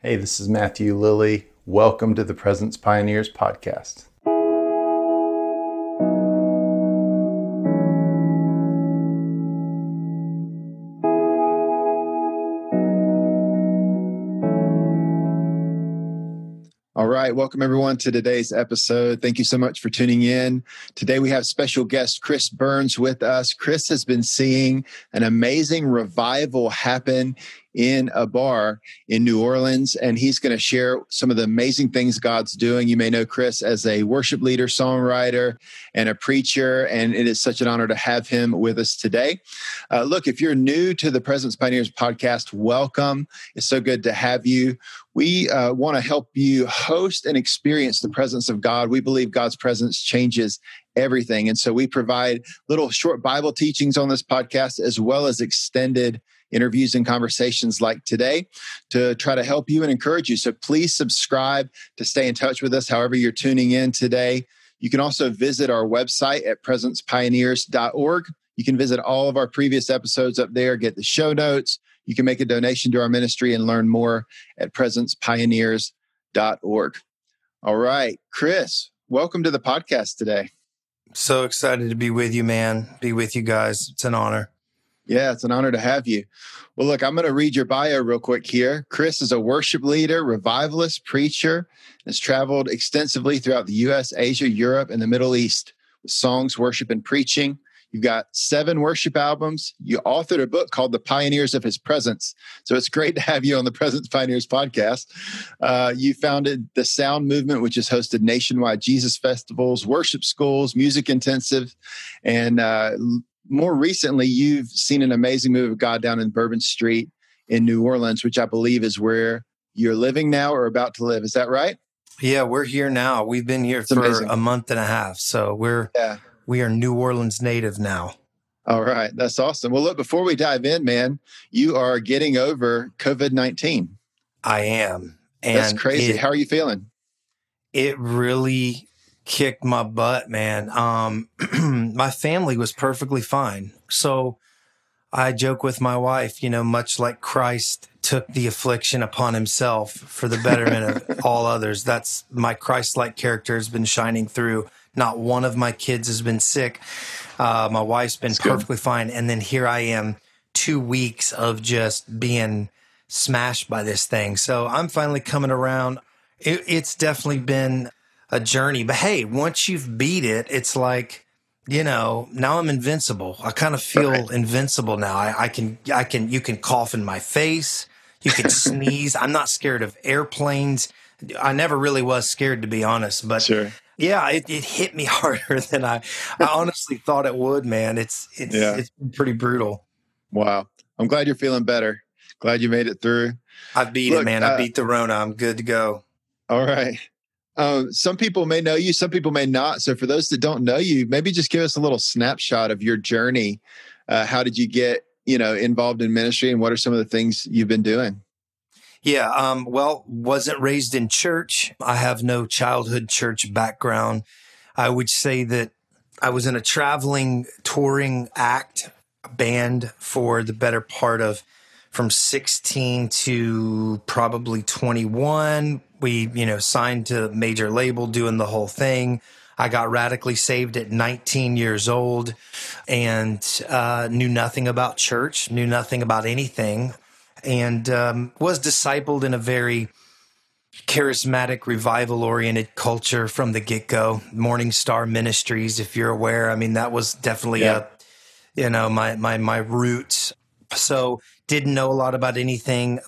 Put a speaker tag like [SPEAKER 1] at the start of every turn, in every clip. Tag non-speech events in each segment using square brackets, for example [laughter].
[SPEAKER 1] Hey, this is Matthew Lilly. Welcome to the Presence Pioneers podcast.
[SPEAKER 2] All right, welcome everyone to today's episode. Thank you so much for tuning in. Today we have special guest Chris Burns with us. Chris has been seeing an amazing revival happen in a bar in New Orleans, and he's going to share some of the amazing things God's doing. You may know Chris as a worship leader, songwriter, and a preacher, and it is such an honor to have him with us today. Uh, look, if you're new to the Presence Pioneers podcast, welcome. It's so good to have you. We uh, want to help you host and experience the presence of God. We believe God's presence changes everything. And so we provide little short Bible teachings on this podcast as well as extended interviews and conversations like today to try to help you and encourage you. So please subscribe to stay in touch with us however you're tuning in today. You can also visit our website at presencepioneers.org. You can visit all of our previous episodes up there, get the show notes. You can make a donation to our ministry and learn more at presencepioneers.org. All right, Chris, welcome to the podcast today.
[SPEAKER 3] So excited to be with you, man. Be with you guys. It's an honor.
[SPEAKER 2] Yeah, it's an honor to have you. Well, look, I'm going to read your bio real quick here. Chris is a worship leader, revivalist, preacher, has traveled extensively throughout the US, Asia, Europe, and the Middle East with songs, worship, and preaching. You've got seven worship albums. You authored a book called The Pioneers of His Presence. So it's great to have you on the Presence Pioneers podcast. Uh, you founded the Sound Movement, which has hosted nationwide Jesus festivals, worship schools, music intensive, and uh, more recently, you've seen an amazing move of God down in Bourbon Street in New Orleans, which I believe is where you're living now or about to live. Is that right?
[SPEAKER 3] Yeah, we're here now. We've been here it's for amazing. a month and a half. So we're yeah. we are New Orleans native now.
[SPEAKER 2] All right. That's awesome. Well, look, before we dive in, man, you are getting over COVID 19.
[SPEAKER 3] I am.
[SPEAKER 2] And That's crazy. It, How are you feeling?
[SPEAKER 3] It really kicked my butt, man. Um, [clears throat] my family was perfectly fine. So I joke with my wife, you know, much like Christ took the affliction upon himself for the betterment of [laughs] all others. That's my Christ like character has been shining through. Not one of my kids has been sick. Uh, my wife's been That's perfectly good. fine. And then here I am, two weeks of just being smashed by this thing. So I'm finally coming around. It, it's definitely been a journey. But hey, once you've beat it, it's like, you know, now I'm invincible. I kind of feel right. invincible now. I, I, can, I can, you can cough in my face. You can [laughs] sneeze. I'm not scared of airplanes. I never really was scared to be honest, but sure. yeah, it, it hit me [laughs] harder than I, I honestly thought it would, man. It's, it's, yeah. it's pretty brutal.
[SPEAKER 2] Wow. I'm glad you're feeling better. Glad you made it through.
[SPEAKER 3] I beat Look, it, man. Uh, I beat the Rona. I'm good to go.
[SPEAKER 2] All right. Um, some people may know you, some people may not. So, for those that don't know you, maybe just give us a little snapshot of your journey. Uh, how did you get, you know, involved in ministry, and what are some of the things you've been doing?
[SPEAKER 3] Yeah, um, well, wasn't raised in church. I have no childhood church background. I would say that I was in a traveling touring act band for the better part of from 16 to probably 21 we, you know, signed to major label doing the whole thing. I got radically saved at 19 years old and uh, knew nothing about church, knew nothing about anything, and um, was discipled in a very charismatic, revival oriented culture from the get go. Morning Star Ministries, if you're aware, I mean, that was definitely yeah. a, you know, my, my, my roots. So didn't know a lot about anything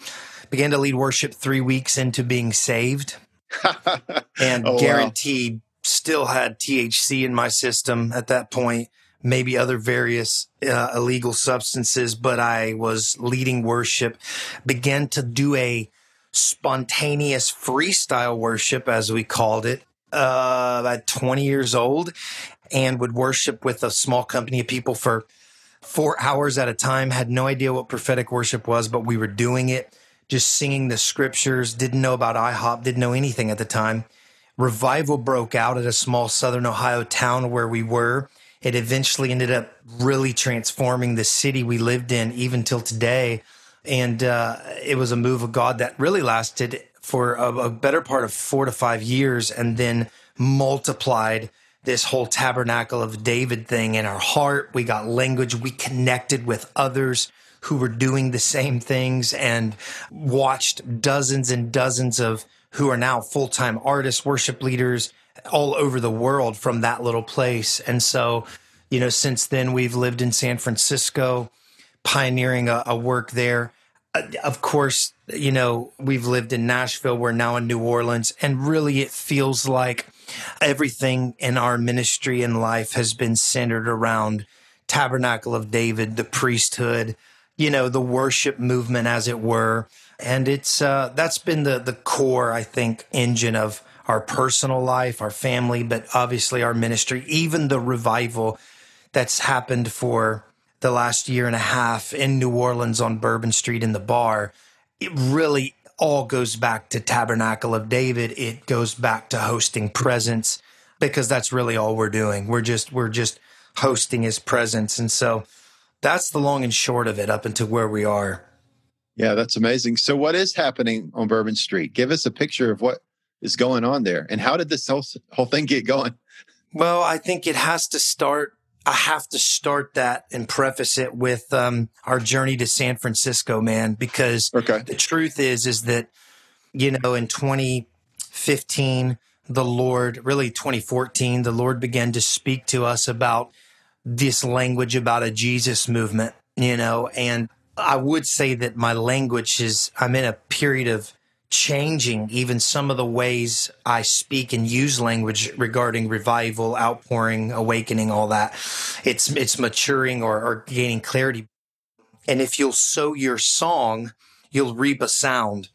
[SPEAKER 3] began to lead worship three weeks into being saved [laughs] and oh, guaranteed wow. still had THC in my system at that point, maybe other various uh, illegal substances, but I was leading worship, began to do a spontaneous freestyle worship, as we called it, uh, about 20 years old, and would worship with a small company of people for four hours at a time. Had no idea what prophetic worship was, but we were doing it just singing the scriptures, didn't know about IHOP, didn't know anything at the time. Revival broke out at a small southern Ohio town where we were. It eventually ended up really transforming the city we lived in, even till today. And uh, it was a move of God that really lasted for a, a better part of four to five years and then multiplied this whole tabernacle of David thing in our heart. We got language. We connected with others who were doing the same things and watched dozens and dozens of who are now full time artists, worship leaders all over the world from that little place. And so, you know, since then we've lived in San Francisco, pioneering a, a work there. Uh, of course, you know, we've lived in Nashville. We're now in New Orleans. And really, it feels like everything in our ministry and life has been centered around Tabernacle of David, the priesthood, you know, the worship movement, as it were. And it's, uh, that's been the, the core, I think, engine of our personal life, our family, but obviously our ministry, even the revival that's happened for the last year and a half in New Orleans on Bourbon Street in the bar. It really all goes back to Tabernacle of David. It goes back to hosting presence because that's really all we're doing. We're just we're just hosting his presence. And so that's the long and short of it up until where we are.
[SPEAKER 2] Yeah, that's amazing. So what is happening on Bourbon Street? Give us a picture of what is going on there and how did this whole, whole thing get going?
[SPEAKER 3] Well, I think it has to start I have to start that and preface it with um, our journey to San Francisco, man, because okay. the truth is, is that, you know, in 2015, the Lord, really 2014, the Lord began to speak to us about this language about a Jesus movement, you know, and I would say that my language is, I'm in a period of changing even some of the ways I speak and use language regarding revival, outpouring, awakening, all that. It's it's maturing or, or gaining clarity. And if you'll sow your song, you'll reap a sound.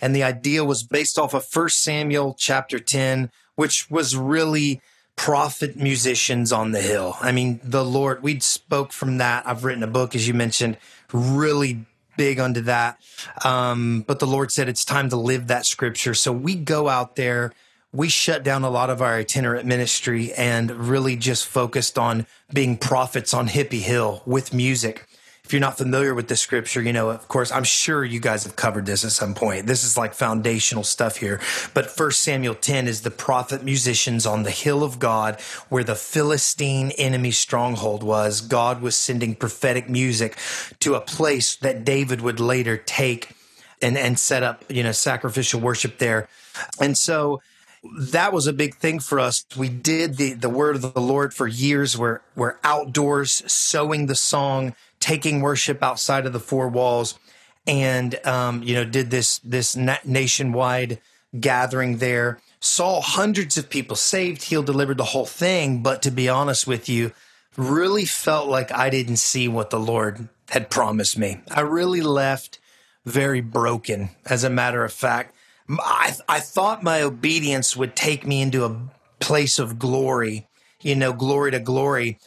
[SPEAKER 3] And the idea was based off of First Samuel chapter 10, which was really prophet musicians on the hill. I mean, the Lord, we spoke from that. I've written a book, as you mentioned, really big onto that. Um, but the Lord said it's time to live that scripture. So we go out there, we shut down a lot of our itinerant ministry and really just focused on being prophets on Hippie Hill with music if you're not familiar with the scripture, you know, of course, I'm sure you guys have covered this at some point. This is like foundational stuff here. But First Samuel 10 is the prophet musicians on the hill of God where the Philistine enemy stronghold was. God was sending prophetic music to a place that David would later take and, and set up, you know, sacrificial worship there. And so, that was a big thing for us. We did the, the word of the Lord for years. We're, we're outdoors sowing the song, taking worship outside of the four walls and um, you know did this this nationwide gathering there saw hundreds of people saved healed delivered the whole thing but to be honest with you really felt like i didn't see what the lord had promised me i really left very broken as a matter of fact i, I thought my obedience would take me into a place of glory you know glory to glory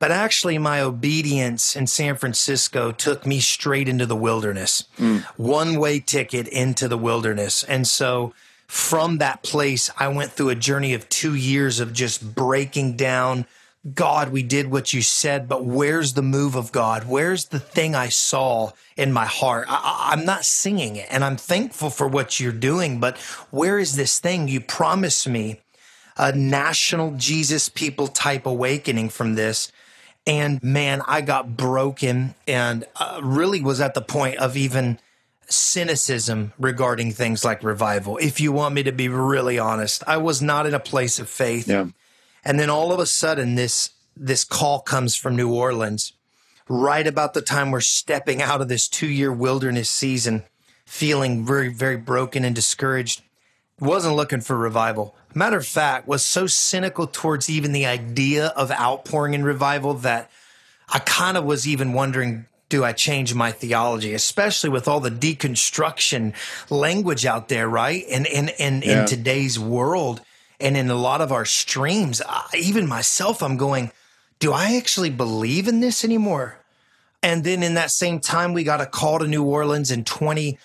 [SPEAKER 3] but actually, my obedience in San Francisco took me straight into the wilderness, mm. one way ticket into the wilderness. And so from that place, I went through a journey of two years of just breaking down. God, we did what you said, but where's the move of God? Where's the thing I saw in my heart? I, am not singing it, and I'm thankful for what you're doing, but where is this thing you promised me? A national Jesus people type awakening from this. And man, I got broken and uh, really was at the point of even cynicism regarding things like revival. If you want me to be really honest, I was not in a place of faith. Yeah. And then all of a sudden this this call comes from New Orleans right about the time we're stepping out of this 2-year wilderness season, feeling very very broken and discouraged. Wasn't looking for revival. Matter of fact, was so cynical towards even the idea of outpouring and revival that I kind of was even wondering do I change my theology, especially with all the deconstruction language out there, right? And in in, yeah. in today's world and in a lot of our streams, even myself, I'm going, do I actually believe in this anymore? And then in that same time, we got a call to New Orleans in 20-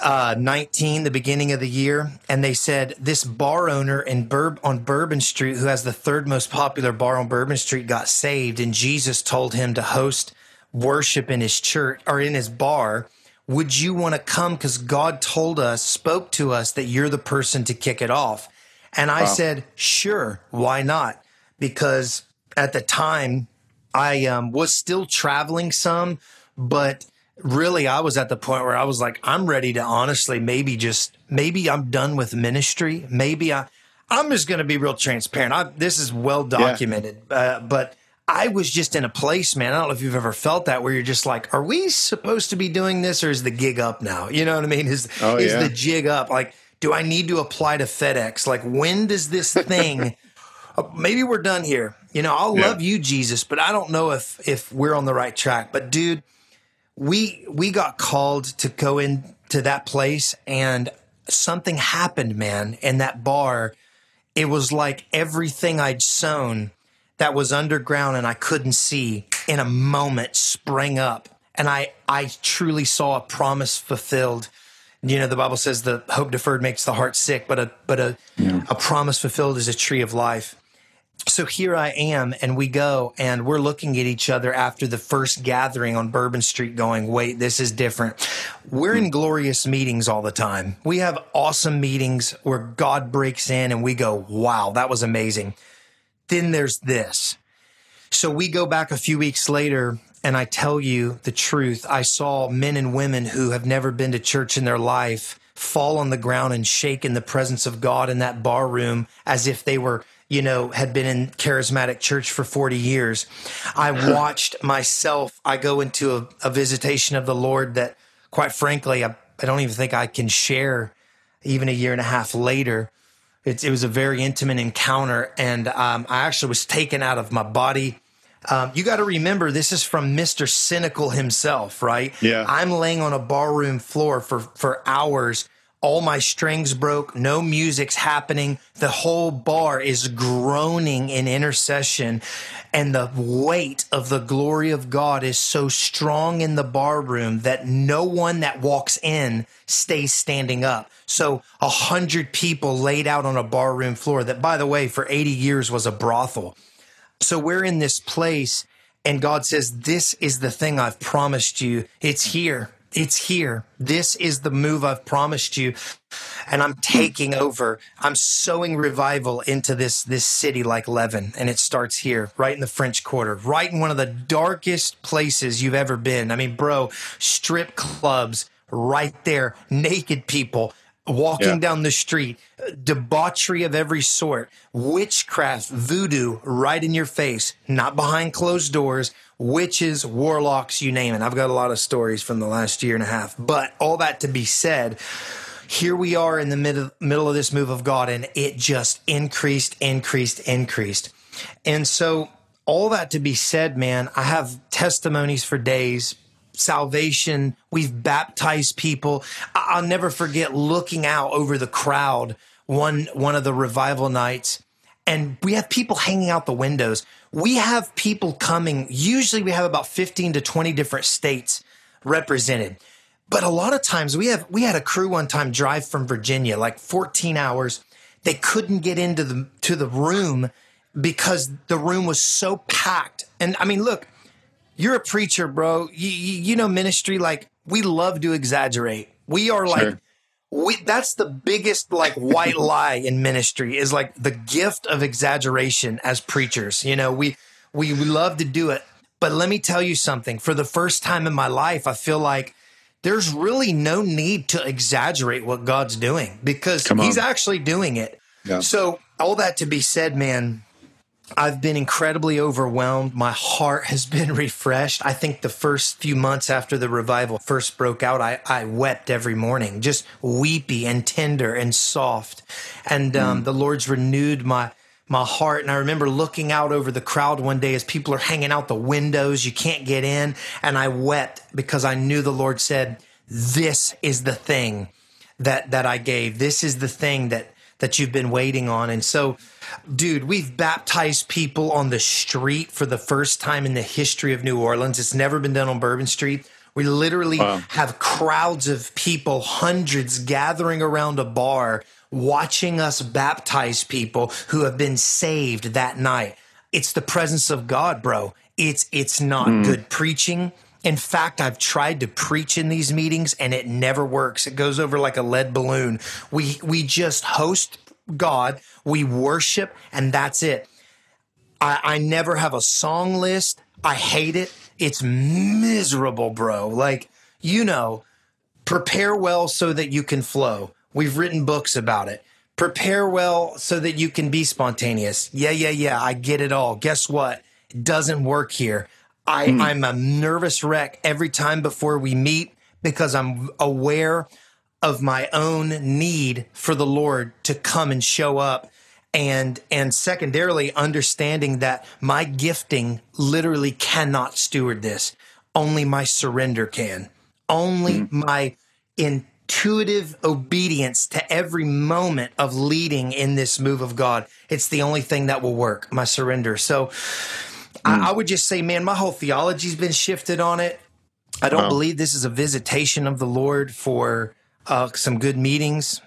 [SPEAKER 3] uh, 19, the beginning of the year, and they said this bar owner in Bur- on Bourbon Street, who has the third most popular bar on Bourbon Street, got saved, and Jesus told him to host worship in his church or in his bar would you want to come? Because God told us, spoke to us that you're the person to kick it off. And I wow. said, sure, why not? Because at the time, I um, was still traveling some, but really I was at the point where I was like, I'm ready to honestly maybe just, maybe I'm done with ministry. Maybe I, I'm just going to be real transparent. I, this is well documented, yeah. uh, but I was just in a place, man. I don't know if you've ever felt that where you're just like, are we supposed to be doing this or is the gig up now? You know what I mean? Is, oh, is yeah. the jig up? Like, do I need to apply to FedEx? Like, when does this [laughs] thing, uh, maybe we're done here. You know, I'll yeah. love you, Jesus, but I don't know if, if we're on the right track. But dude, we, we got called to go into that place and something happened, man, in that bar. It was like everything I'd sown that was underground and I couldn't see in a moment sprang up. And I, I truly saw a promise fulfilled. You know, the Bible says the hope deferred makes the heart sick, but a, but a, yeah. a promise fulfilled is a tree of life. So here I am, and we go, and we're looking at each other after the first gathering on Bourbon Street, going, wait, this is different. We're in glorious meetings all the time. We have awesome meetings where God breaks in, and we go, wow, that was amazing. Then there's this. So we go back a few weeks later and I tell you the truth. I saw men and women who have never been to church in their life fall on the ground and shake in the presence of God in that bar room as if they were, you know, had been in charismatic church for 40 years. I [laughs] watched myself, I go into a, a visitation of the Lord that, quite frankly, I, I don't even think I can share even a year and a half later. It, it was a very intimate encounter, and um, I actually was taken out of my body. Um, you got to remember, this is from Mr. Cynical himself, right?
[SPEAKER 2] Yeah.
[SPEAKER 3] I'm laying on a barroom floor for, for hours. All my strings broke. No music's happening. The whole bar is groaning in intercession. And the weight of the glory of God is so strong in the bar room that no one that walks in stays standing up. So a hundred people laid out on a barroom floor that, by the way, for 80 years was a brothel. So we're in this place and God says, this is the thing I've promised you. It's here. It's here. This is the move I've promised you. And I'm taking over. I'm sowing revival into this, this city like leaven. And it starts here, right in the French Quarter, right in one of the darkest places you've ever been. I mean, bro, strip clubs right there, naked people, walking yeah. down the street, debauchery of every sort, witchcraft, voodoo right in your face, not behind closed doors, witches, warlocks, you name it. I've got a lot of stories from the last year and a half. But all that to be said, here we are in the middle, middle of this move of God, and it just increased, increased, increased. And so, all that to be said, man, I have testimonies for days salvation. We've baptized people. I'll never forget looking out over the crowd one one of the revival nights and we have people hanging out the windows. We have people coming. Usually we have about 15 to 20 different states represented. But a lot of times we have we had a crew one time drive from Virginia like 14 hours. They couldn't get into the to the room because the room was so packed. And I mean, look, you're a preacher, bro. You, you, know, ministry, like we love to exaggerate. We are like, sure. we, that's the biggest like white [laughs] lie in ministry is like the gift of exaggeration as preachers. You know, we, we, we love to do it. But let me tell you something. For the first time in my life, I feel like there's really no need to exaggerate what God's doing because he's actually doing it. Yeah. So all that to be said, man, I've been incredibly overwhelmed. My heart has [laughs] been refreshed. I think the first few months after the revival first broke out, I, I wept every morning, just weepy and tender and soft. And um, mm. the Lord's renewed my my heart. And I remember looking out over the crowd one day as people are hanging out the windows. You can't get in. And I wept because I knew the Lord said, this is the thing that, that I gave. This is the thing that, that you've been waiting on. And so Dude, we've baptized people on the street for the first time in the history of New Orleans. It's never been done on Bourbon Street. We literally wow. have crowds of people, hundreds gathering around a bar watching us baptize people who have been saved that night. It's the presence of God, bro. It's it's not mm. good preaching. In fact, I've tried to preach in these meetings and it never works. It goes over like a lead balloon. We we just host God, we worship, and that's it. I, I never have a song list. I hate it. It's miserable, bro. Like, you know, prepare well so that you can flow. We've written books about it. Prepare well so that you can be spontaneous. Yeah, yeah, yeah. I get it all. Guess what? It doesn't work here. I, mm. I'm a nervous wreck every time before we meet because I'm aware of my own need for the Lord to come and show up and and secondarily understanding that my gifting literally cannot steward this only my surrender can only mm-hmm. my intuitive obedience to every moment of leading in this move of god it's the only thing that will work my surrender so mm. I, I, would just say man my whole theology's been shifted on it i don't wow. believe this is a visitation of the lord for uh, some good meetings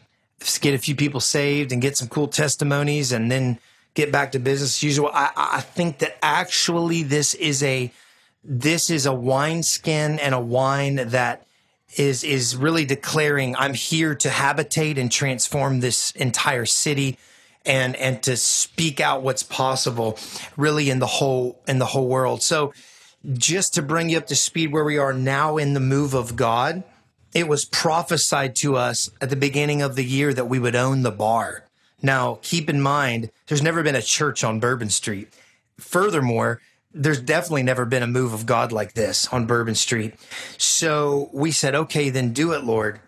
[SPEAKER 3] get a few people saved and get some cool testimonies and then get back to business as usual. I, I think that actually this is a this is a wineskin and a wine that is is really declaring I'm here to habitate and transform this entire city and and to speak out what's possible really in the whole in the whole world. So just to bring you up to speed where we are now in the move of God, it was prophesied to us at the beginning of the year that we would own the bar. Now, keep in mind, there's never been a church on Bourbon Street. Furthermore, there's definitely never been a move of God like this on Bourbon Street. So we said, okay, then do it, Lord.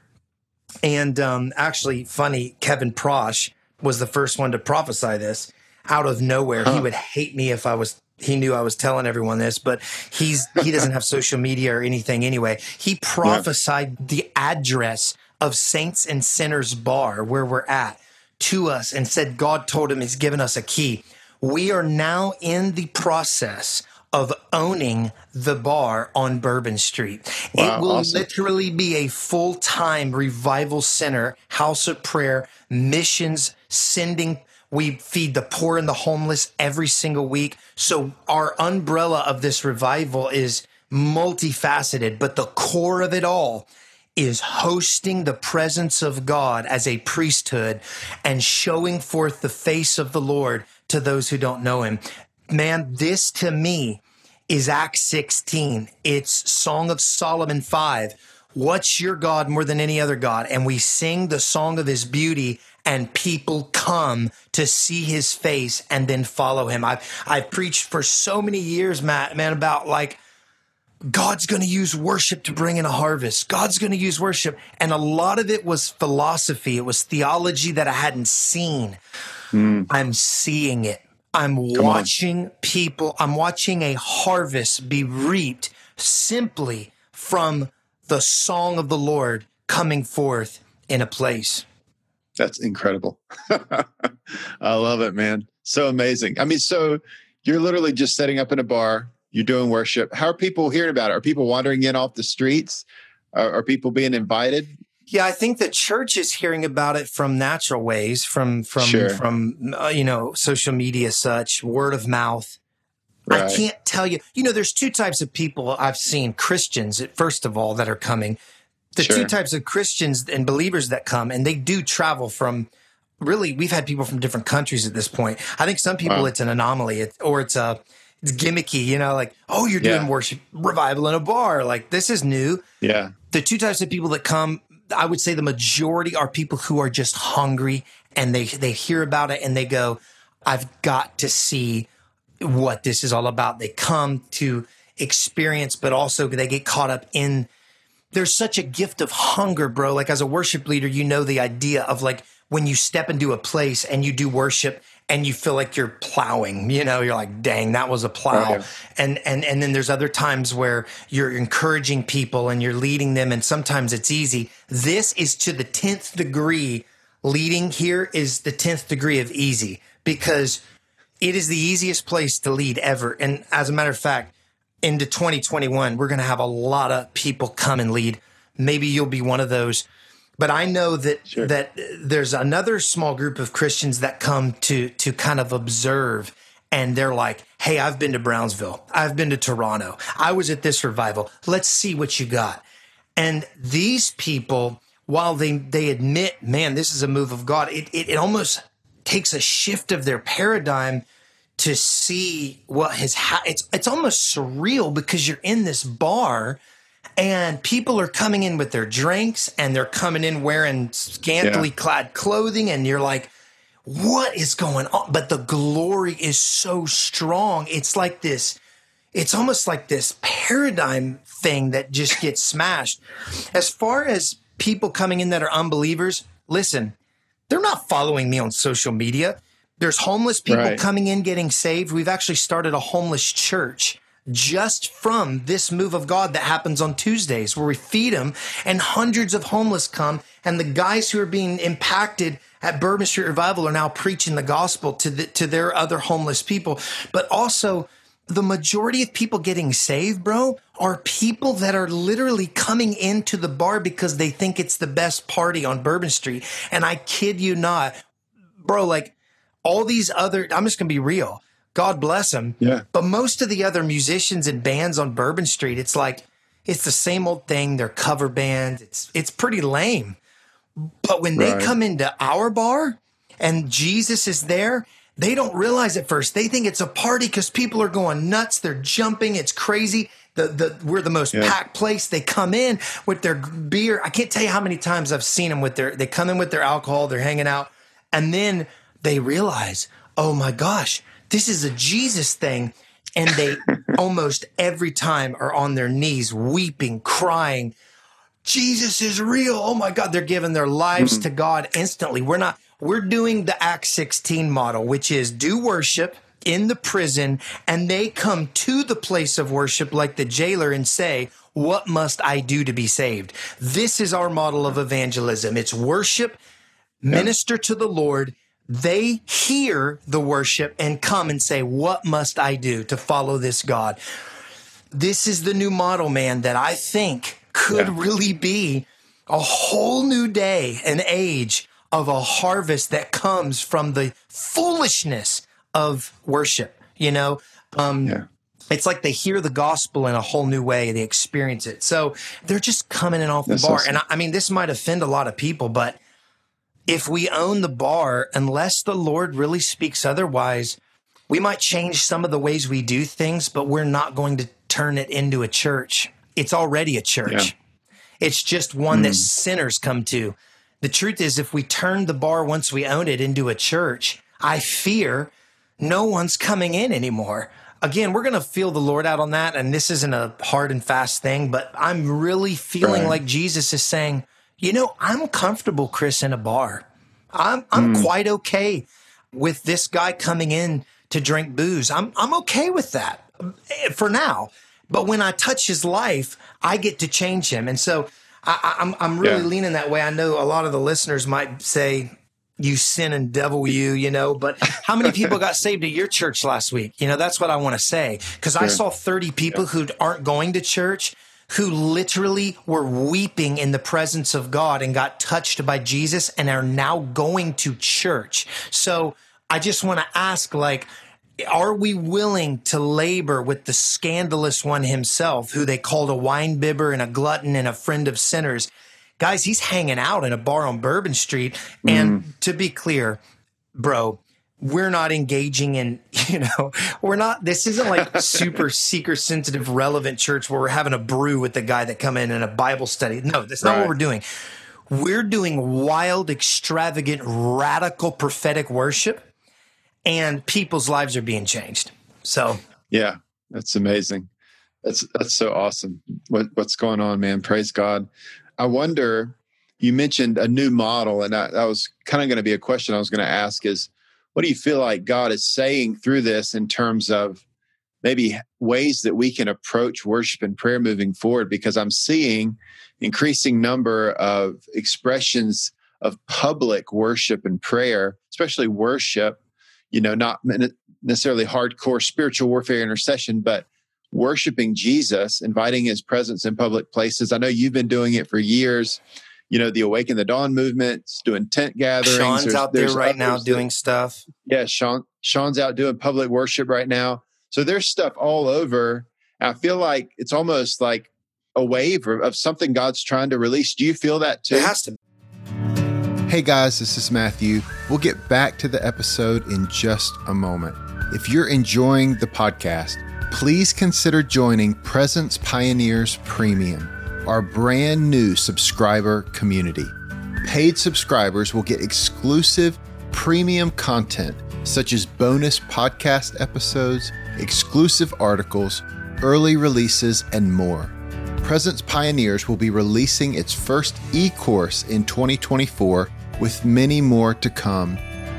[SPEAKER 3] And um, actually, funny, Kevin Prosch was the first one to prophesy this out of nowhere. Huh. He would hate me if I was he knew I was telling everyone this, but he's he doesn't have [laughs] social media or anything anyway. He prophesied yeah. the address of Saints and Sinners Bar where we're at to us and said God told him he's given us a key. We are now in the process of owning the bar on Bourbon Street. Wow, it will awesome. literally be a full time revival center, house of prayer, missions, sending we feed the poor and the homeless every single week. So our umbrella of this revival is multifaceted, but the core of it all is hosting the presence of God as a priesthood and showing forth the face of the Lord to those who don't know him. Man, this to me is Acts 16. It's Song of Solomon 5. What's your God more than any other God? And we sing the song of his beauty and people come to see his face and then follow him. I've I've preached for so many years, Matt, man, about like God's going to use worship to bring in a harvest. God's going to use worship. And a lot of it was philosophy. It was theology that I hadn't seen. Mm. I'm seeing it. I'm Come watching on. people, I'm watching a harvest be reaped simply from the song of the Lord coming forth in a place.
[SPEAKER 2] That's incredible. [laughs] I love it, man. So amazing. I mean, so you're literally just setting up in a bar, you're doing worship. How are people hearing about it? Are people wandering in off the streets? Are, are people being invited?
[SPEAKER 3] Yeah, I think the church is hearing about it from natural ways, from from sure. from uh, you know social media, such word of mouth. Right. I can't tell you. You know, there's two types of people I've seen Christians, first of all, that are coming the sure. two types of Christians and believers that come, and they do travel from. Really, we've had people from different countries at this point. I think some people wow. it's an anomaly, it, or it's a it's gimmicky. You know, like oh, you're doing yeah. worship revival in a bar. Like this is new.
[SPEAKER 2] Yeah.
[SPEAKER 3] The two types of people that come, I would say the majority are people who are just hungry and they they hear about it and they go, I've got to see what this is all about. They come to experience, but also they get caught up in there's such a gift of hunger, bro. Like as a worship leader, you know the idea of like when you step into a place and you do worship and you feel like you're plowing, you know, you're like, dang, that was a plow. And and and then there's other times where you're encouraging people and you're leading them and sometimes it's easy. This is to the 10th degree. Leading here is the 10th degree of easy because it is the easiest place to lead ever. And as a matter of fact, into 2021, we're going to have a lot of people come and lead. Maybe you'll be one of those. But I know that sure. that there's another small group of Christians that come to to kind of observe and they're like, Hey, I've been to Brownsville. I've been to Toronto. I was at this revival. Let's see what you got. And these people, while they, they admit, man, this is a move of God, it, it, it almost takes a shift of their paradigm to see what has ha- it's it's almost surreal because you're in this bar and people are coming in with their drinks and they're coming in wearing scantily yeah. clad clothing and you're like what is going on? But the glory is so strong. It's like this, it's almost like this paradigm thing that just gets smashed. As far as people coming in that are unbelievers, listen, they're not following me on social media. There's homeless people right. coming in getting saved. We've actually started a homeless church just from this move of God that happens on Tuesdays where we feed them and hundreds of homeless come and the guys who are being impacted at Bourbon Street Revival are now preaching the gospel to the, to their other homeless people, but also the majority of people getting saved, bro, are people that are literally coming into the bar because they think it's the best party on Bourbon Street. And I kid you not, bro, like all these other, I'm just going to be real. God bless them.
[SPEAKER 2] Yeah.
[SPEAKER 3] But most of the other musicians and bands on Bourbon Street, it's like, it's the same old thing. They're cover bands. It's, it's pretty lame. But when right. they come into our bar and Jesus is there, they don't realize at first. They think it's a party because people are going nuts. They're jumping. It's crazy. The, the, we're the most yeah. packed place. They come in with their beer. I can't tell you how many times I've seen them with their, they come in with their alcohol. They're hanging out and then they realize, oh my gosh, this is a Jesus thing. And they [laughs] almost every time are on their knees, weeping, crying, Jesus is real. Oh my God. They're giving their lives mm-hmm. to God instantly. We're not, we're doing the Acts 16 model, which is do worship in the prison and they come to the place of worship like the jailer and say, what must I do to be saved? This is our model of evangelism. It's worship, minister to the Lord. They hear the worship and come and say, what must I do to follow this God? This is the new model, man, that I think could yeah. really be a whole new day, an age of a harvest that comes from the foolishness of worship. You know, um, yeah. it's like they hear the gospel in a whole new way. They experience it. So they're just coming in off That's the bar. Awesome. And I, I mean, this might offend a lot of people, but if we own the bar, unless the Lord really speaks otherwise, we might change some of the ways we do things, but we're not going to turn it into a church it's already a church. Yeah. It's just one mm. that hmm. sinners come to. The truth is, if we turn the bar once we own it into a church, I fear no one's coming in anymore. Again, we're going to feel the Lord out on that. And this isn't a hard and fast thing, but I'm really feeling right. like Jesus is saying, you know, I'm comfortable, Chris, in a bar. I'm, I'm mm. quite okay with this guy coming in to drink booze. I'm, I'm okay with that eh, for now. But when I touch his life, I get to change him. And so I, am I'm, I'm really yeah. leaning that way. I know a lot of the listeners might say, you sin and devil you, you know, but how many people got saved at your church last week? You know, that's what I want to say. Cause sure. I saw 30 people yeah. who aren't going to church who literally were weeping in the presence of God and got touched by Jesus and are now going to church. So I just want to ask, like, are we willing to labor with the scandalous one himself, who they called a wine bibber and a glutton and a friend of sinners? Guys, he's hanging out in a bar on Bourbon Street. And mm. to be clear, bro, we're not engaging in, [laughs] you know, we're not, this isn't like [laughs] super seeker sensitive, relevant church where we're having a brew with the guy that come in and a Bible study. No, that's not right. what we're doing. We're doing wild, extravagant, radical prophetic worship and people's lives are being changed. So,
[SPEAKER 2] yeah, that's amazing. That's that's so awesome. What what's going on, man? Praise God. I wonder. You mentioned a new model, and that, that was kind of going to be a question I was going to ask. Is what do you feel like God is saying through this in terms of maybe ways that we can approach worship and prayer moving forward? Because I'm seeing increasing number of expressions of public worship and prayer, especially worship you know, not necessarily hardcore spiritual warfare intercession, but worshiping Jesus, inviting his presence in public places. I know you've been doing it for years.
[SPEAKER 4] You know, the Awaken the Dawn movements, doing tent gatherings.
[SPEAKER 3] Sean's
[SPEAKER 4] There's-
[SPEAKER 3] out there right now
[SPEAKER 4] others that-
[SPEAKER 3] doing stuff.
[SPEAKER 4] yeah, Sean Sean's out doing public worship right now. So there's stuff all over. I feel like it's almost like a wave of- of something God's trying to release. Do you feel that too?
[SPEAKER 3] It has to.
[SPEAKER 2] Hey guys, this is Matthew. We'll get back to the episode in just a moment. If you're enjoying the podcast, please consider joining Presence Pioneers Premium, our brand new subscriber community. Paid subscribers will get exclusive premium content such as bonus podcast episodes, exclusive articles, early releases, and more. Presence Pioneers will be releasing its first e course in 2024 with many more to come.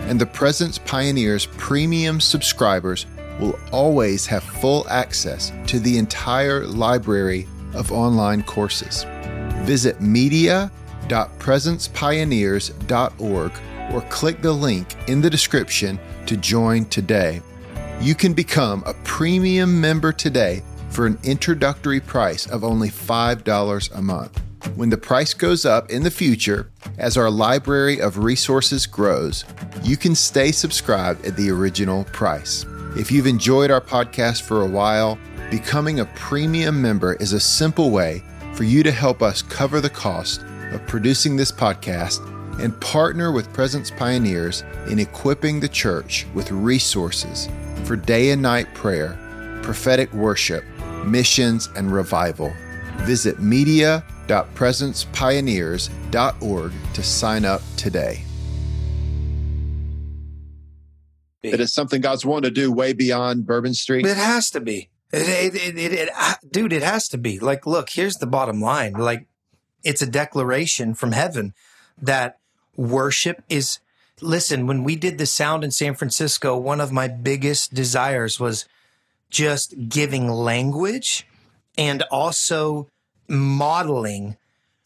[SPEAKER 2] And the Presence Pioneers premium subscribers will always have full access to the entire library of online courses. Visit media.presencepioneers.org or click the link in the description to join today. You can become a premium member today for an introductory price of only $5 a month. When the price goes up in the future, as our library of resources grows, you can stay subscribed at the original price. If you've enjoyed our podcast for a while, becoming a premium member is a simple way for you to help us cover the cost of producing this podcast and partner with Presence Pioneers in equipping the church with resources for day and night prayer, prophetic worship, missions, and revival. Visit media.presencepioneers.org to sign up today.
[SPEAKER 4] It is something God's wanting to do way beyond Bourbon Street.
[SPEAKER 3] It has to be. It, it, it, it, uh, dude, it has to be. Like, look, here's the bottom line. Like, it's a declaration from heaven that worship is. Listen, when we did the sound in San Francisco, one of my biggest desires was just giving language and also modeling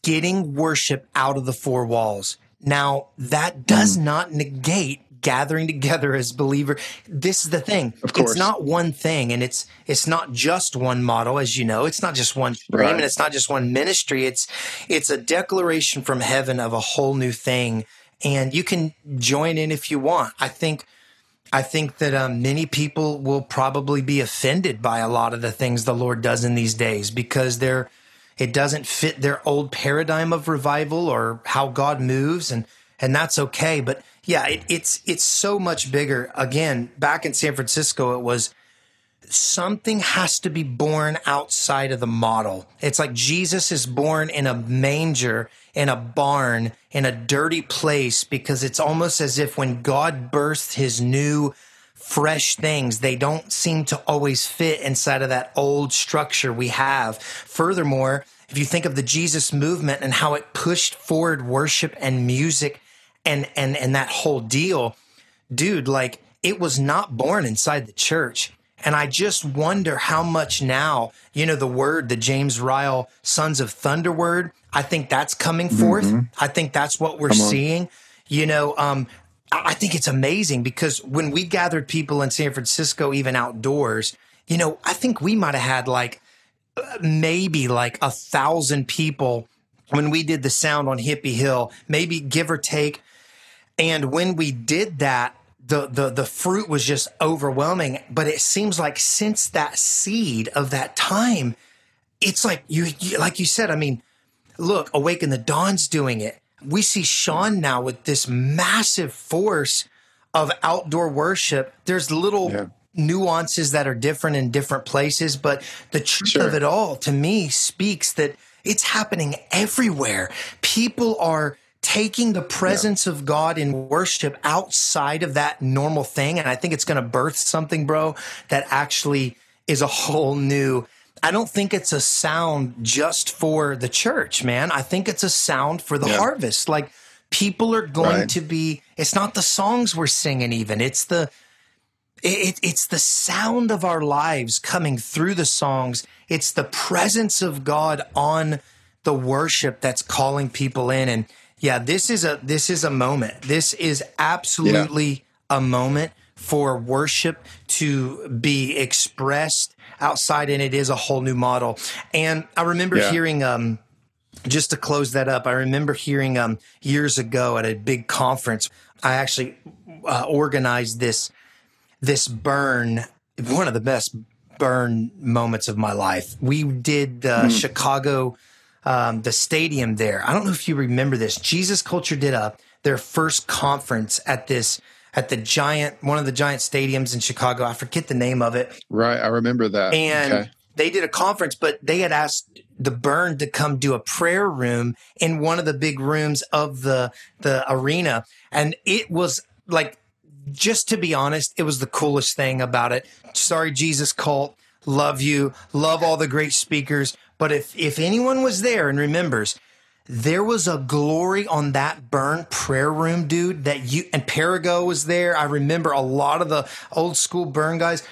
[SPEAKER 3] getting worship out of the four walls. Now, that does
[SPEAKER 4] Hmm.
[SPEAKER 3] not negate gathering together as believer. This is the thing.
[SPEAKER 4] Of course.
[SPEAKER 3] It's not one thing and it's it's not just one model as you know. It's not just one stream
[SPEAKER 4] Right.
[SPEAKER 3] and it's not just one ministry. It's it's a declaration from heaven of a whole new thing and you can join in if you want. I think I think that um, many people will probably be offended by a lot of the things the Lord does in these days because they're it doesn't fit their old paradigm of revival or how God moves, and and that's okay. But yeah, it, it's it's so much bigger. Again, back in San Francisco, it was something has to be born outside of the model. It's like Jesus is born in a manger, in a barn, in a dirty place, because it's almost as if when God birthed his new, fresh things, they don't seem to always fit inside of that old structure we have. Furthermore, if you think of the Jesus movement and how it pushed forward worship and music and and and that whole deal, dude, like it was not born inside the church. And I just wonder how much now, you know, the word, the James Ryle Sons of Thunder word, I think that's coming forth. I think that's what we're seeing. You know, um, I think it's amazing because when we gathered people in San Francisco, even outdoors, you know, I think we might have had like maybe like a thousand people when we did the sound on Hippie Hill, maybe give or take. And when we did that, the, the the fruit was just overwhelming. But it seems like since that seed of that time, it's like you, you like you said. I mean, look, Awaken the Dawn's doing it. We see Sean now with this massive force of outdoor worship. There's little
[SPEAKER 4] Yeah.
[SPEAKER 3] nuances that are different in different places, but the truth
[SPEAKER 4] Sure.
[SPEAKER 3] of it all to me speaks that it's happening everywhere. People are taking the presence of God in worship outside of that normal thing. And I think it's going to birth something, bro, that actually is a whole new. I don't think it's a sound just for the church, man. I think it's a sound for the
[SPEAKER 4] Yeah.
[SPEAKER 3] harvest. Like people are going
[SPEAKER 4] Right.
[SPEAKER 3] to be, it's not the songs we're singing, even. It's the, it, it's the sound of our lives coming through the songs. It's the presence of God on the worship that's calling people in. And yeah, this is a this is a moment. This is absolutely a moment for worship to be expressed outside, and it is a whole new model. And I remember
[SPEAKER 4] Yeah.
[SPEAKER 3] hearing um just to close that up, I remember hearing um, years ago at a big conference. I actually uh, organized this this burn, one of the best burn moments of my life. We did uh, mm. Chicago, um, the stadium there. I don't know if you remember this. Jesus Culture did a their first conference at this at the giant one of the giant stadiums in Chicago. I forget the name of it.
[SPEAKER 2] Right, I remember that.
[SPEAKER 3] And okay. they did a conference, but they had asked the burn to come do a prayer room in one of the big rooms of the the arena, and it was like just to be honest, it was the coolest thing about it. Sorry, Jesus cult. Love you. Love all the great speakers. But if, if anyone was there and remembers, there was a glory on that burn prayer room, dude, that you, and Perigo was there. I remember a lot of the old school burn guys.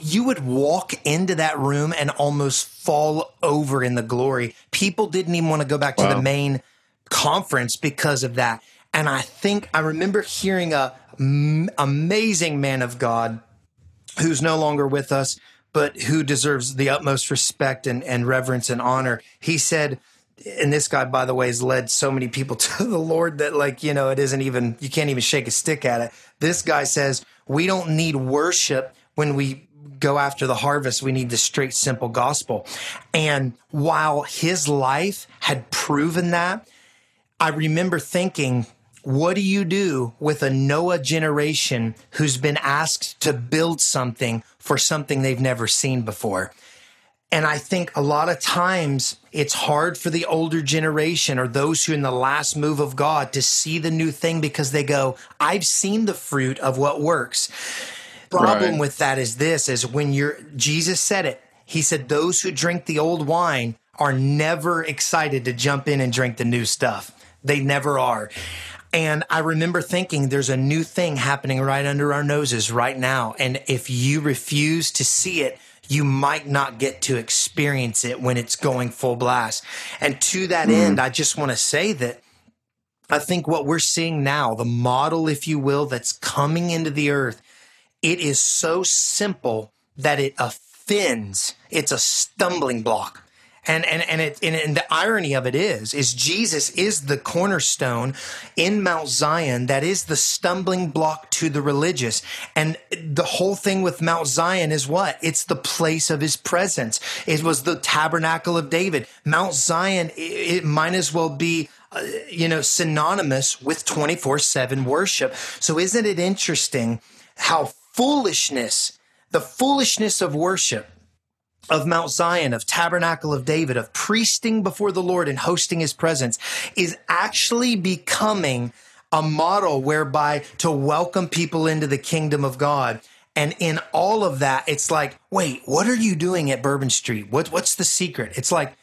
[SPEAKER 3] you would walk into that room and almost fall over in the glory. People didn't even want to go back to wow. the main conference because of that. And I think I remember hearing a m- amazing man of God who's no longer with us, but who deserves the utmost respect and, and reverence and honor. He said, and this guy, by the way, has led so many people [laughs] to the Lord that, like, you know, it isn't even, you can't even shake a stick at it. This guy says, we don't need worship when we go after the harvest. We need the straight, simple gospel. And while his life had proven that, I remember thinking, what do you do with a Noah generation who's been asked to build something for something they've never seen before? And I think a lot of times it's hard for the older generation or those who are in the last move of God to see the new thing because they go, I've seen the fruit of what works. Problem right. with that is this is when you're Jesus said it. He said those who drink the old wine are never excited to jump in and drink the new stuff. They never are. And I remember thinking there's a new thing happening right under our noses right now. And if you refuse to see it, you might not get to experience it when it's going full blast. And to that mm. end, I just want to say that I think what we're seeing now, the model, if you will, that's coming into the earth, it is so simple that it offends. It's a stumbling block. And and and it and, and, the irony of it is is Jesus is the cornerstone in Mount Zion that is the stumbling block to the religious. And the whole thing with Mount Zion is what? It's the place of his presence. It was the tabernacle of David. Mount Zion it, it might as well be uh, you know synonymous with 24/7 worship. So isn't it interesting how foolishness the foolishness of worship of Mount Zion, of Tabernacle of David, of priesting before the Lord and hosting his presence is actually becoming a model whereby to welcome people into the kingdom of God. And in all of that, it's like, wait, what are you doing at Bourbon Street? What, what's the secret? It's like,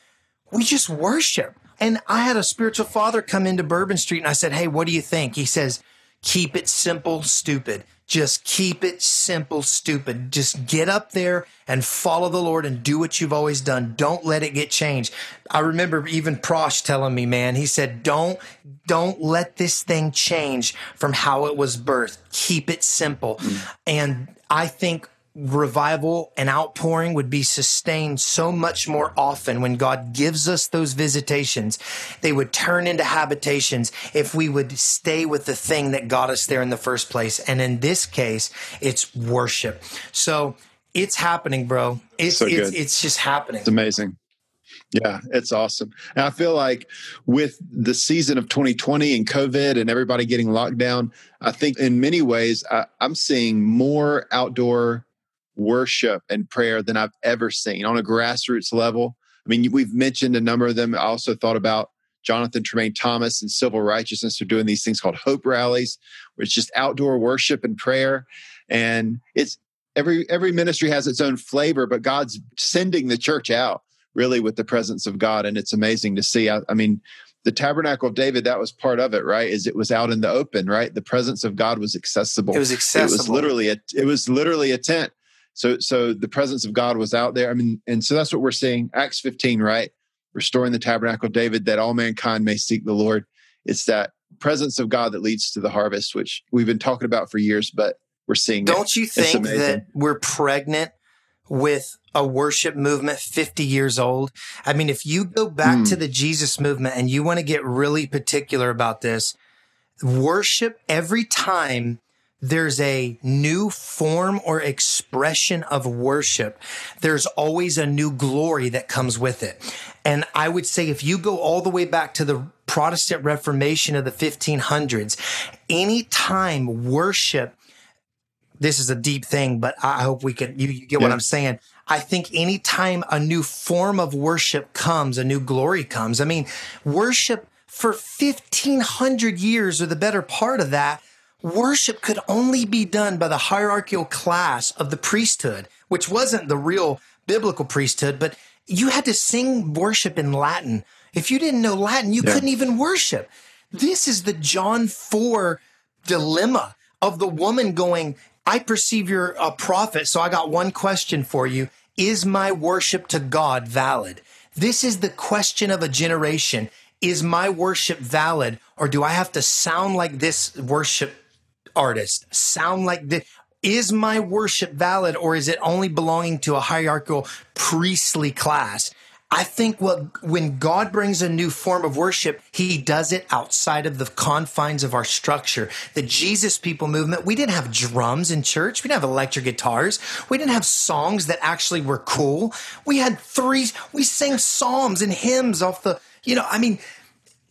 [SPEAKER 3] we just worship. And I had a spiritual father come into Bourbon Street and I said, Hey, what do you think? He says, keep it simple, stupid. Just keep it simple, stupid. Just get up there and follow the Lord and do what you've always done. Don't let it get changed. I remember even Prosch telling me, man, he said, don't, don't let this thing change from how it was birthed. Keep it simple. Mm. And I think revival and outpouring would be sustained so much more often when God gives us those visitations. They would turn into habitations if we would stay with the thing that got us there in the first place. And in this case, it's worship. So it's happening, bro. It's, so it's, it's just happening.
[SPEAKER 2] It's amazing. Yeah, it's awesome. And I feel like with the season of 2020 and COVID and everybody getting locked down, I think in many ways I, I'm seeing more outdoor worship and prayer than I've ever seen on a grassroots level. I mean, we've mentioned a number of them. I also thought about Jonathan Tremaine Thomas and Civil Righteousness are doing these things called Hope Rallies, where it's just outdoor worship and prayer. And it's every every ministry has its own flavor, but God's sending the church out really with the presence of God, and it's amazing to see. I, I mean, the tabernacle of David, that was part of it, right? Is it was out in the open, right? The presence of God was accessible.
[SPEAKER 3] It was accessible.
[SPEAKER 2] It was literally a it was literally a tent. So, so the presence of God was out there. I mean, and so that's what we're seeing. Acts 15, right? Restoring the tabernacle of David that all mankind may seek the Lord. It's that presence of God that leads to the harvest, which we've been talking about for years, but we're seeing.
[SPEAKER 3] Don't you think that we're pregnant with a worship movement 50 years old. I mean, if you go back mm. to the Jesus movement and you want to get really particular about this, worship every time there's a new form or expression of worship, there's always a new glory that comes with it. And I would say if you go all the way back to the Protestant Reformation of the 1500s, anytime worship, this is a deep thing, but I hope we can, you, you get yeah. what I'm saying. I think anytime a new form of worship comes, a new glory comes. I mean, worship for 1500 years or the better part of that, worship could only be done by the hierarchical class of the priesthood, which wasn't the real biblical priesthood, but you had to sing worship in Latin. If you didn't know Latin, you yeah. couldn't even worship. This is the John 4 dilemma of the woman going, I perceive you're a prophet, so I got one question for you. Is my worship to God valid? This is the question of a generation. Is my worship valid or do I have to sound like this worship artist? Sound like this? Is my worship valid or is it only belonging to a hierarchical priestly class? I think what when God brings a new form of worship, he does it outside of the confines of our structure. The Jesus people movement, we didn't have drums in church. We didn't have electric guitars. We didn't have songs that actually were cool. We had three, we sang psalms and hymns off the, you know, I mean,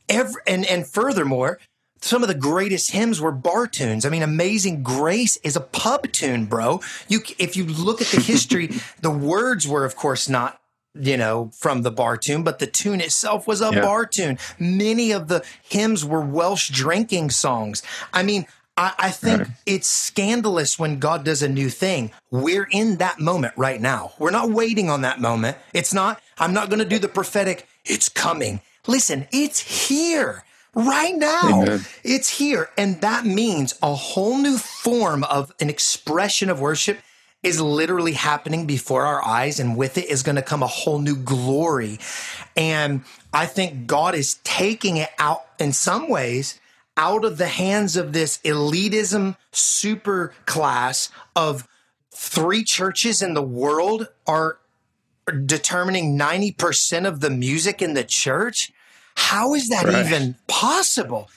[SPEAKER 3] every, and, and furthermore, some of the greatest hymns were bar tunes. I mean, Amazing Grace is a pub tune, bro. You, if you look at the history, [laughs] the words were, of course, not you know, from the bar tune, but the tune itself was a yeah. bar tune. Many of the hymns were Welsh drinking songs. I mean, I, I think right. it's scandalous when God does a new thing. We're in that moment right now. We're not waiting on that moment. It's not, I'm not going to do the prophetic, it's coming. Listen, it's here right now. Amen. It's here. And that means a whole new form of an expression of worship is literally happening before our eyes. And with it is going to come a whole new glory. And I think God is taking it out in some ways out of the hands of this elitism super class of three churches in the world are determining 90% of the music in the church. How is that right. even possible?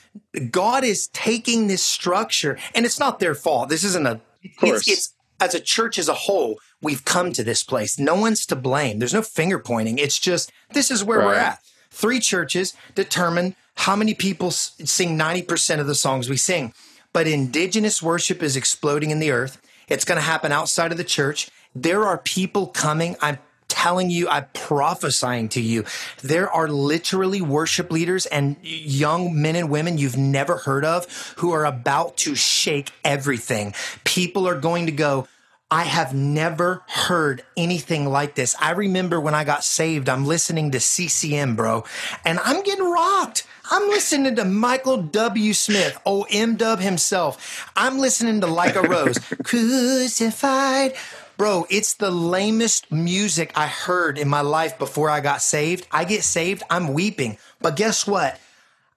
[SPEAKER 3] God is taking this structure and it's not their fault. This isn't a, it's, it's as a church as a whole, we've come to this place. No one's to blame. There's no finger pointing. It's just, this is where right. we're at. Three churches determine how many people sing 90% of the songs we sing. But indigenous worship is exploding in the earth. It's going to happen outside of the church. There are people coming. I'm telling you, I'm prophesying to you. There are literally worship leaders and young men and women you've never heard of who are about to shake everything. People are going to go, I have never heard anything like this. I remember when I got saved, I'm listening to CCM, bro, and I'm getting rocked. I'm listening to Michael W. Smith, Dub himself. I'm listening to Like a Rose, [laughs] crucified. Bro, it's the lamest music I heard in my life before I got saved. I get saved, I'm weeping. But guess what?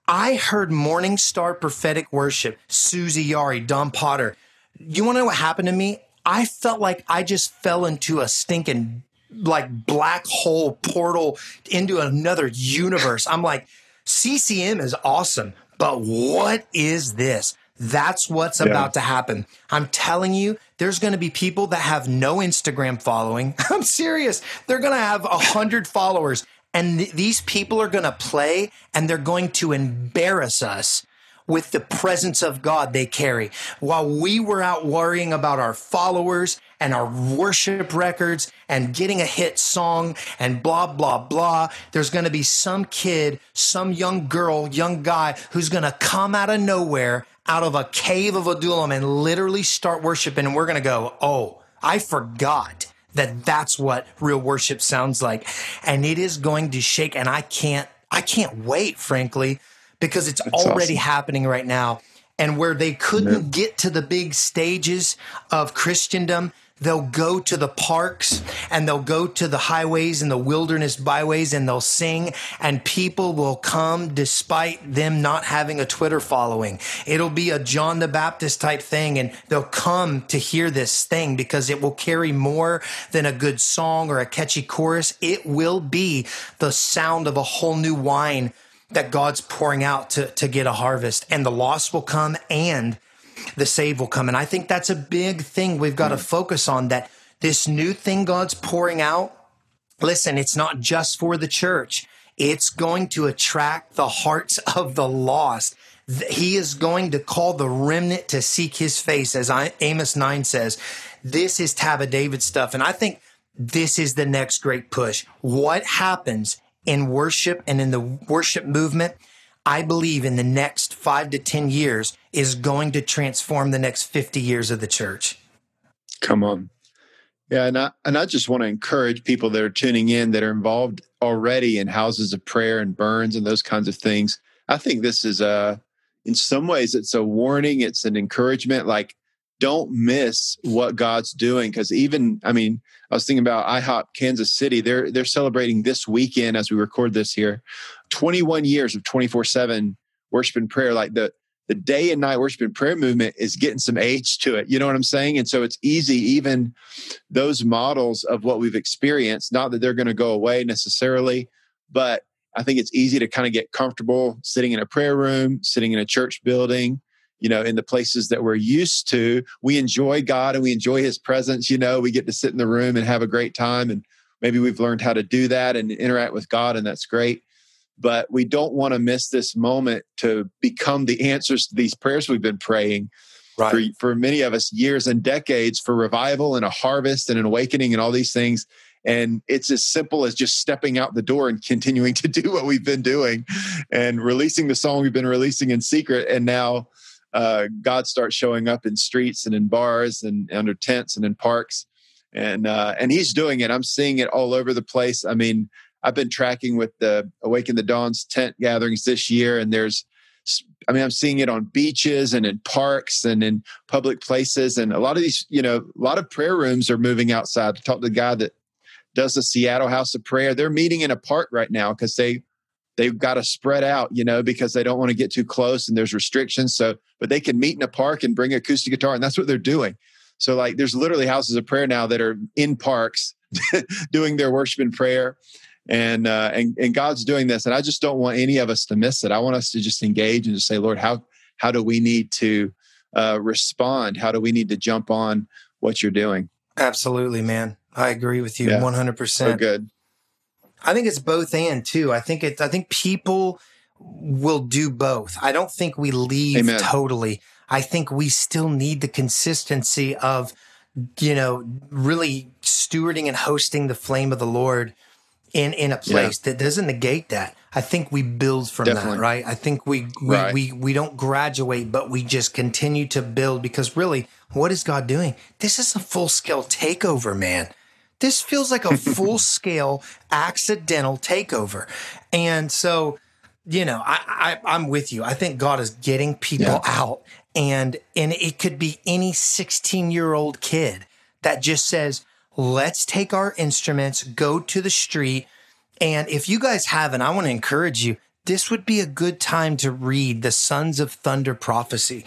[SPEAKER 3] I heard Morning Star prophetic worship, Suzy Yaraei, Don Potter. You want to know what happened to me? I felt like I just fell into a stinking like black hole portal into another universe. I'm like, CCM is awesome, but what is this? That's what's yeah. about to happen. I'm telling you, there's going to be people that have no Instagram following. [laughs] I'm serious. They're going to have a hundred followers and th- these people are going to play and they're going to embarrass us with the presence of God they carry. While we were out worrying about our followers and our worship records and getting a hit song and blah, blah, blah, there's going to be some kid, some young girl, young guy who's going to come out of nowhere, out of a cave of Adullam and literally start worshiping. And we're going to go, oh, I forgot that that's what real worship sounds like. And it is going to shake. And I can't, I can't wait, frankly, because it's That's already awesome. happening right now. And where they couldn't yeah. get to the big stages of Christendom, they'll go to the parks and they'll go to the highways and the wilderness byways and they'll sing and people will come despite them not having a Twitter following. It'll be a John the Baptist type thing and they'll come to hear this thing because it will carry more than a good song or a catchy chorus. It will be the sound of a whole new wine that God's pouring out to, to get a harvest and the loss will come and the save will come. And I think that's a big thing we've got to mm. focus on that this new thing God's pouring out. Listen, it's not just for the church. It's going to attract the hearts of the lost. He is going to call the remnant to seek his face, as Amos 9 says. This is Tab of David stuff. And I think this is the next great push. What happens in worship and in the worship movement I believe in the next five to 10 years is going to transform the next 50 years of the church.
[SPEAKER 2] Come on. Yeah, and I, and I just want to encourage people that are tuning in that are involved already in houses of prayer and burns and those kinds of things. I think this is a, in some ways, it's a warning, it's an encouragement. Like, don't miss what God's doing. Because even, I mean, I was thinking about IHOP Kansas City. They're they're celebrating this weekend as we record this here, 21 years of 24/7 worship and prayer. Like the the day and night worship and prayer movement is getting some age to it. You know what I'm saying? And so it's easy, even those models of what we've experienced, not that they're going to go away necessarily, but I think it's easy to kind of get comfortable sitting in a prayer room, sitting in a church building, you know, in the places that we're used to. We enjoy God and we enjoy his presence. You know, we get to sit in the room and have a great time. And maybe we've learned how to do that and interact with God, and that's great. But we don't want to miss this moment to become the answers to these prayers we've been praying right. for, for many of us years and decades for revival and a harvest and an awakening and all these things. And it's as simple as just stepping out the door and continuing [laughs] to do what we've been doing and releasing the song we've been releasing in secret. And now uh, God starts showing up in streets and in bars and under tents and in parks, and uh, and He's doing it. I'm seeing it all over the place. I mean, I've been tracking with the Awaken the Dawn's tent gatherings this year, and there's, I mean, I'm seeing it on beaches and in parks and in public places, and a lot of these, you know, a lot of prayer rooms are moving outside. To talk to the guy that does the Seattle House of Prayer, they're meeting in a park right now because they they've got to spread out, you know, because they don't want to get too close and there's restrictions. So, but they can meet in a park and bring acoustic guitar, and that's what they're doing. So, like, there's literally houses of prayer now that are in parks [laughs] doing their worship and prayer, and uh, and and God's doing this. And I just don't want any of us to miss it. I want us to just engage and just say, Lord, how how do we need to uh, respond? How do we need to jump on what you're doing?
[SPEAKER 3] Absolutely, man. I agree with you 100%.
[SPEAKER 2] So good.
[SPEAKER 3] I think it's both and too. I think it's, I think people will do both. I don't think we leave Amen. totally. I think we still need the consistency of, you know, really stewarding and hosting the flame of the Lord in, in a place yeah. that doesn't negate that. I think we build from Definitely. that, right? I think we, we, right. we, we don't graduate, but we just continue to build because really, what is God doing? This is a full scale takeover, man. This feels like a [laughs] full scale accidental takeover. And so, you know, I, I am with you. I think God is getting people yeah. out and and it could be any 16 year old kid that just says, let's take our instruments, go to the street. And if you guys haven't, I want to encourage you this would be a good time to read the Sons of Thunder prophecy.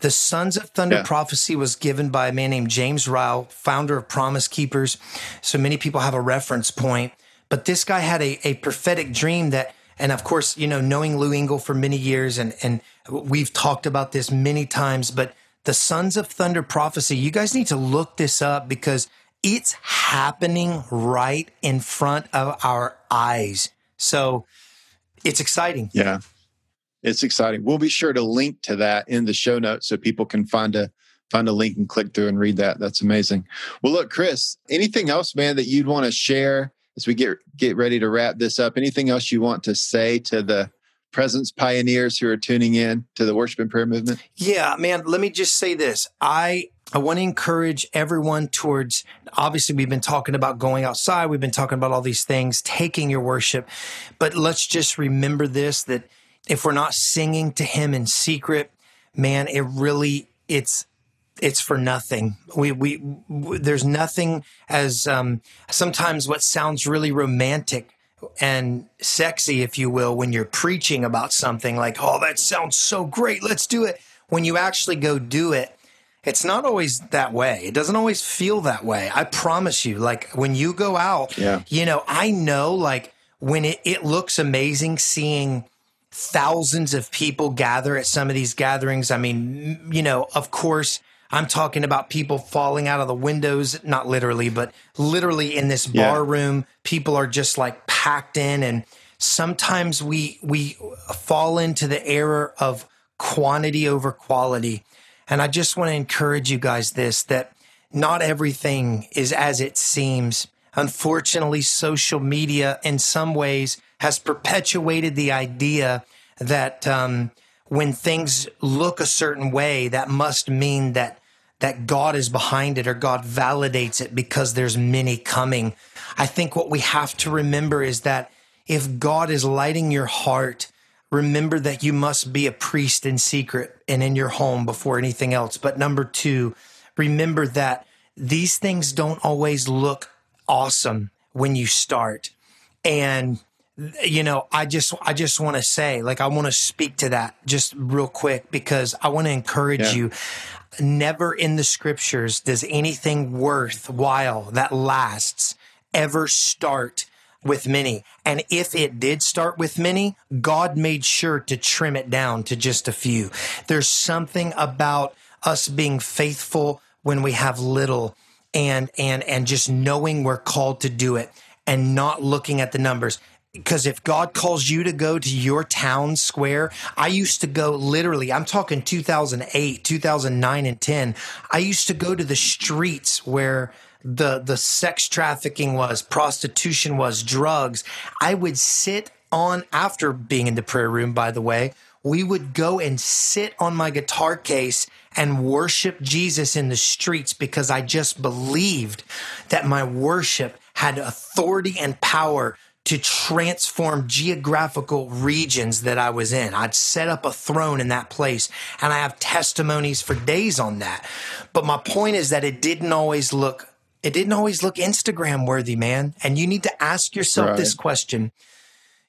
[SPEAKER 3] The Sons of Thunder yeah. prophecy was given by a man named James Ryle, founder of Promise Keepers. So many people have a reference point. But this guy had a, a prophetic dream that, and of course, you know, knowing Lou Engle for many years, and, and we've talked about this many times, but the Sons of Thunder prophecy, you guys need to look this up because it's happening right in front of our eyes. So, it's exciting.
[SPEAKER 2] Yeah. It's exciting. We'll be sure to link to that in the show notes so people can find a find a link and click through and read that. That's amazing. Well, look, Chris, anything else, man, that you'd want to share as we get get ready to wrap this up? Anything else you want to say to the presence pioneers who are tuning in to the worship and prayer movement?
[SPEAKER 3] Yeah, man, let me just say this. I I want to encourage everyone towards obviously we've been talking about going outside, we've been talking about all these things, taking your worship, but let's just remember this that if we're not singing to him in secret, man, it really it's it's for nothing. We, we, w- there's nothing as, um, sometimes what sounds really romantic and sexy, if you will, when you're preaching about something like, oh, that sounds so great, let's do it. When you actually go do it, it's not always that way. It doesn't always feel that way. I promise you. Like when you go out,
[SPEAKER 2] yeah.
[SPEAKER 3] you know, I know like when it, it looks amazing seeing thousands of people gather at some of these gatherings. I mean, you know, of course, I'm talking about people falling out of the windows, not literally, but literally in this
[SPEAKER 2] Yeah.
[SPEAKER 3] bar room. People are just like packed in and sometimes we we fall into the error of quantity over quality. And I just want to encourage you guys this that not everything is as it seems. Unfortunately, social media in some ways has perpetuated the idea that um, when things look a certain way, that must mean that that God is behind it or God validates it because there's many coming. I think what we have to remember is that if God is lighting your heart, remember that you must be a priest in secret and in your home before anything else. But number two, remember that these things don't always look awesome when you start. And you know, I just I just want to say, like I want to speak to that just real quick because I want to encourage
[SPEAKER 2] Yeah.
[SPEAKER 3] you. Never in the scriptures does anything worthwhile that lasts ever start with many. And if it did start with many, God made sure to trim it down to just a few. There's something about us being faithful when we have little and and and just knowing we're called to do it and not looking at the numbers because if God calls you to go to your town square, I used to go literally, I'm talking 2008, 2009 and 10. I used to go to the streets where the the sex trafficking was, prostitution was, drugs. I would sit on after being in the prayer room by the way, we would go and sit on my guitar case and worship Jesus in the streets because I just believed that my worship had authority and power to transform geographical regions that I was in. I'd set up a throne in that place and I have testimonies for days on that. But my point is that it didn't always look it didn't always look Instagram worthy, man. And you need to ask yourself this question.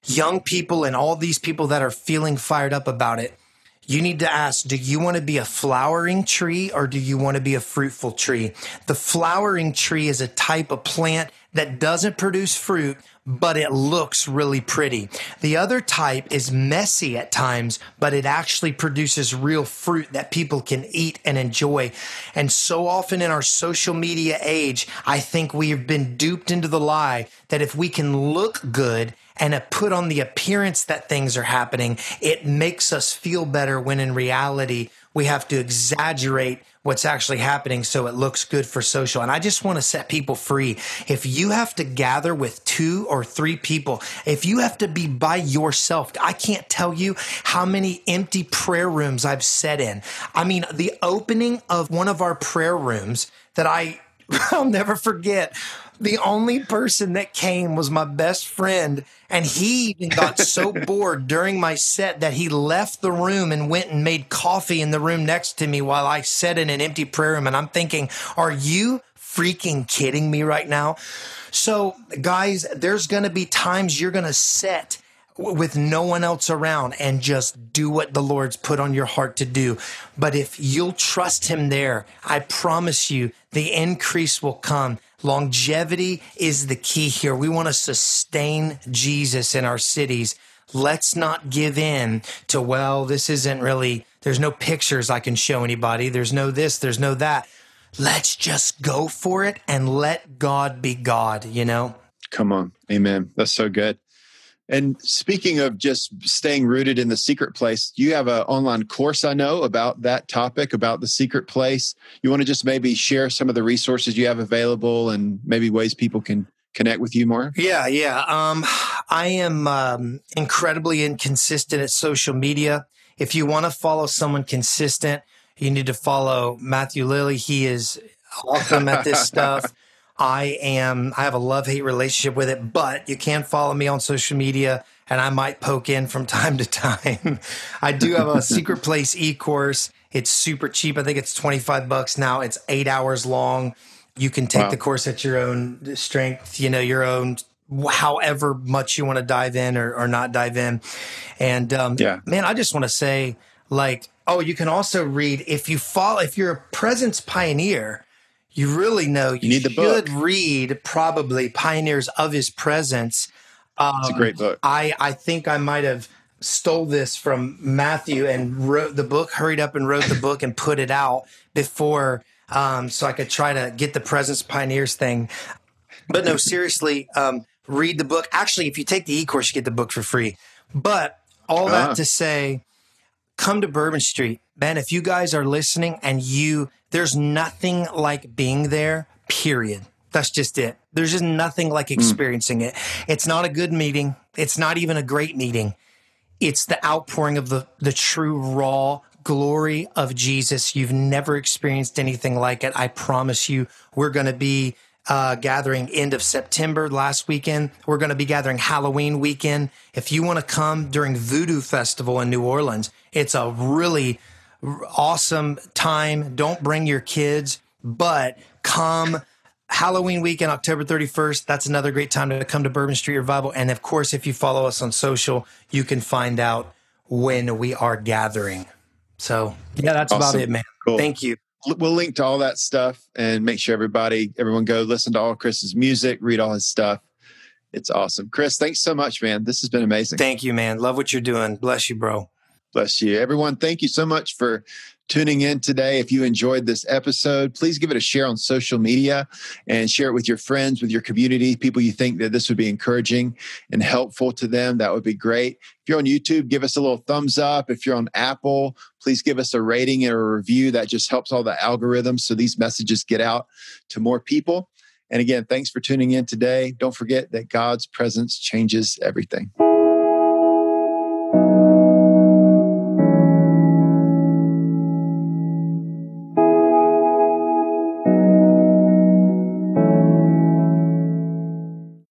[SPEAKER 3] Young people and all these people that are feeling fired up about it, you need to ask do you want to be a flowering tree or do you want to be a fruitful tree? The flowering tree is a type of plant that doesn't produce fruit, but it looks really pretty. The other type is messy at times, but it actually produces real fruit that people can eat and enjoy. And so often in our social media age, I think we've been duped into the lie that if we can look good and put on the appearance that things are happening, it makes us feel better when in reality, we have to exaggerate what's actually happening so it looks good for social. And I just want to set people free. If you have to gather with two or three people, if you have to be by yourself, I can't tell you how many empty prayer rooms I've sat in. I mean, the opening of one of our prayer rooms that I [laughs] I'll never forget. The only person that came was my best friend, and he even got so [laughs] bored during my set that he left the room and went and made coffee in the room next to me while I sat in an empty prayer room. And I'm thinking, are you freaking kidding me right now? So, guys, there's going to be times you're going to set with no one else around and just do what the Lord's put on your heart to do. But if you'll trust Him there, I promise you the increase will come. Longevity is the key here. We want to sustain Jesus in our cities. Let's not give in to, well, this isn't really, there's no pictures I can show anybody. There's no this, there's no that. Let's just go for it and let God be God, you know?
[SPEAKER 2] Come on. Amen. That's so good. And speaking of just staying rooted in the secret place, you have an online course I know about that topic, about the secret place. You want to just maybe share some of the resources you have available and maybe ways people can connect with you more?
[SPEAKER 3] Yeah, yeah. Um, I am um, incredibly inconsistent at social media. If you want to follow someone consistent, you need to follow Matthew Lilly. He is awesome at this [laughs] stuff. I am, I have a love hate relationship with it, but you can follow me on social media and I might poke in from [laughs] time to time. I do have a secret place e course. It's super cheap. I think it's 25 bucks now. It's eight hours long. You can take wow. the course at your own strength, you know, your own however much you want to dive in or, or not dive in. And um, yeah. man, I just want to say, like, oh, you can also read if you fall if you're a presence pioneer, you really know you, you need the should book. read probably Pioneers of His Presence.
[SPEAKER 2] Um, it's a great book.
[SPEAKER 3] I I think I might have stole this from Matthew and wrote the book, hurried up and wrote the book and put it out before um, so I could try to get the Presence Pioneers thing. But no, seriously, um, read the book. Actually, if you take the e course, you get the book for free. But all uh-huh. that ah. to say, come to Bourbon Street. Man, if you guys are listening and you, there's nothing like being there, period. That's just it. There's just nothing like hmm. experiencing mm. it. It's not a good meeting. It's not even a great meeting. It's the outpouring of the, the true raw glory of Jesus. You've never experienced anything like it. I promise you, we're going to be uh, gathering end of September last weekend. We're going to be gathering Halloween weekend. If you want to come during Voodoo Festival in New Orleans, it's a really awesome time. Don't bring your kids, but come Halloween weekend, October 31st. That's another great time to come to Bourbon Street Revival. And of course, if you follow us on social, you can find out when we are gathering. So, yeah, that's awesome. about it, man. Cool. Thank you.
[SPEAKER 2] We'll link to all that stuff and make sure everybody, everyone go listen to all Chris's music, read all his stuff. It's awesome. Chris, thanks so much, man. This has been amazing.
[SPEAKER 3] Thank you, man. Love what you're doing. Bless you, bro.
[SPEAKER 2] Bless you. Everyone, thank you so much for tuning in today. If you enjoyed this episode, please give it a share on social media and share it with your friends, with your community, people you think that this would be encouraging and helpful to them. That would be great. If you're on YouTube, give us a little thumbs up. If you're on Apple, please give us a rating and a review. That just helps all the algorithms so these messages get out to more people. And again, thanks for tuning in today. Don't forget that God's presence changes everything.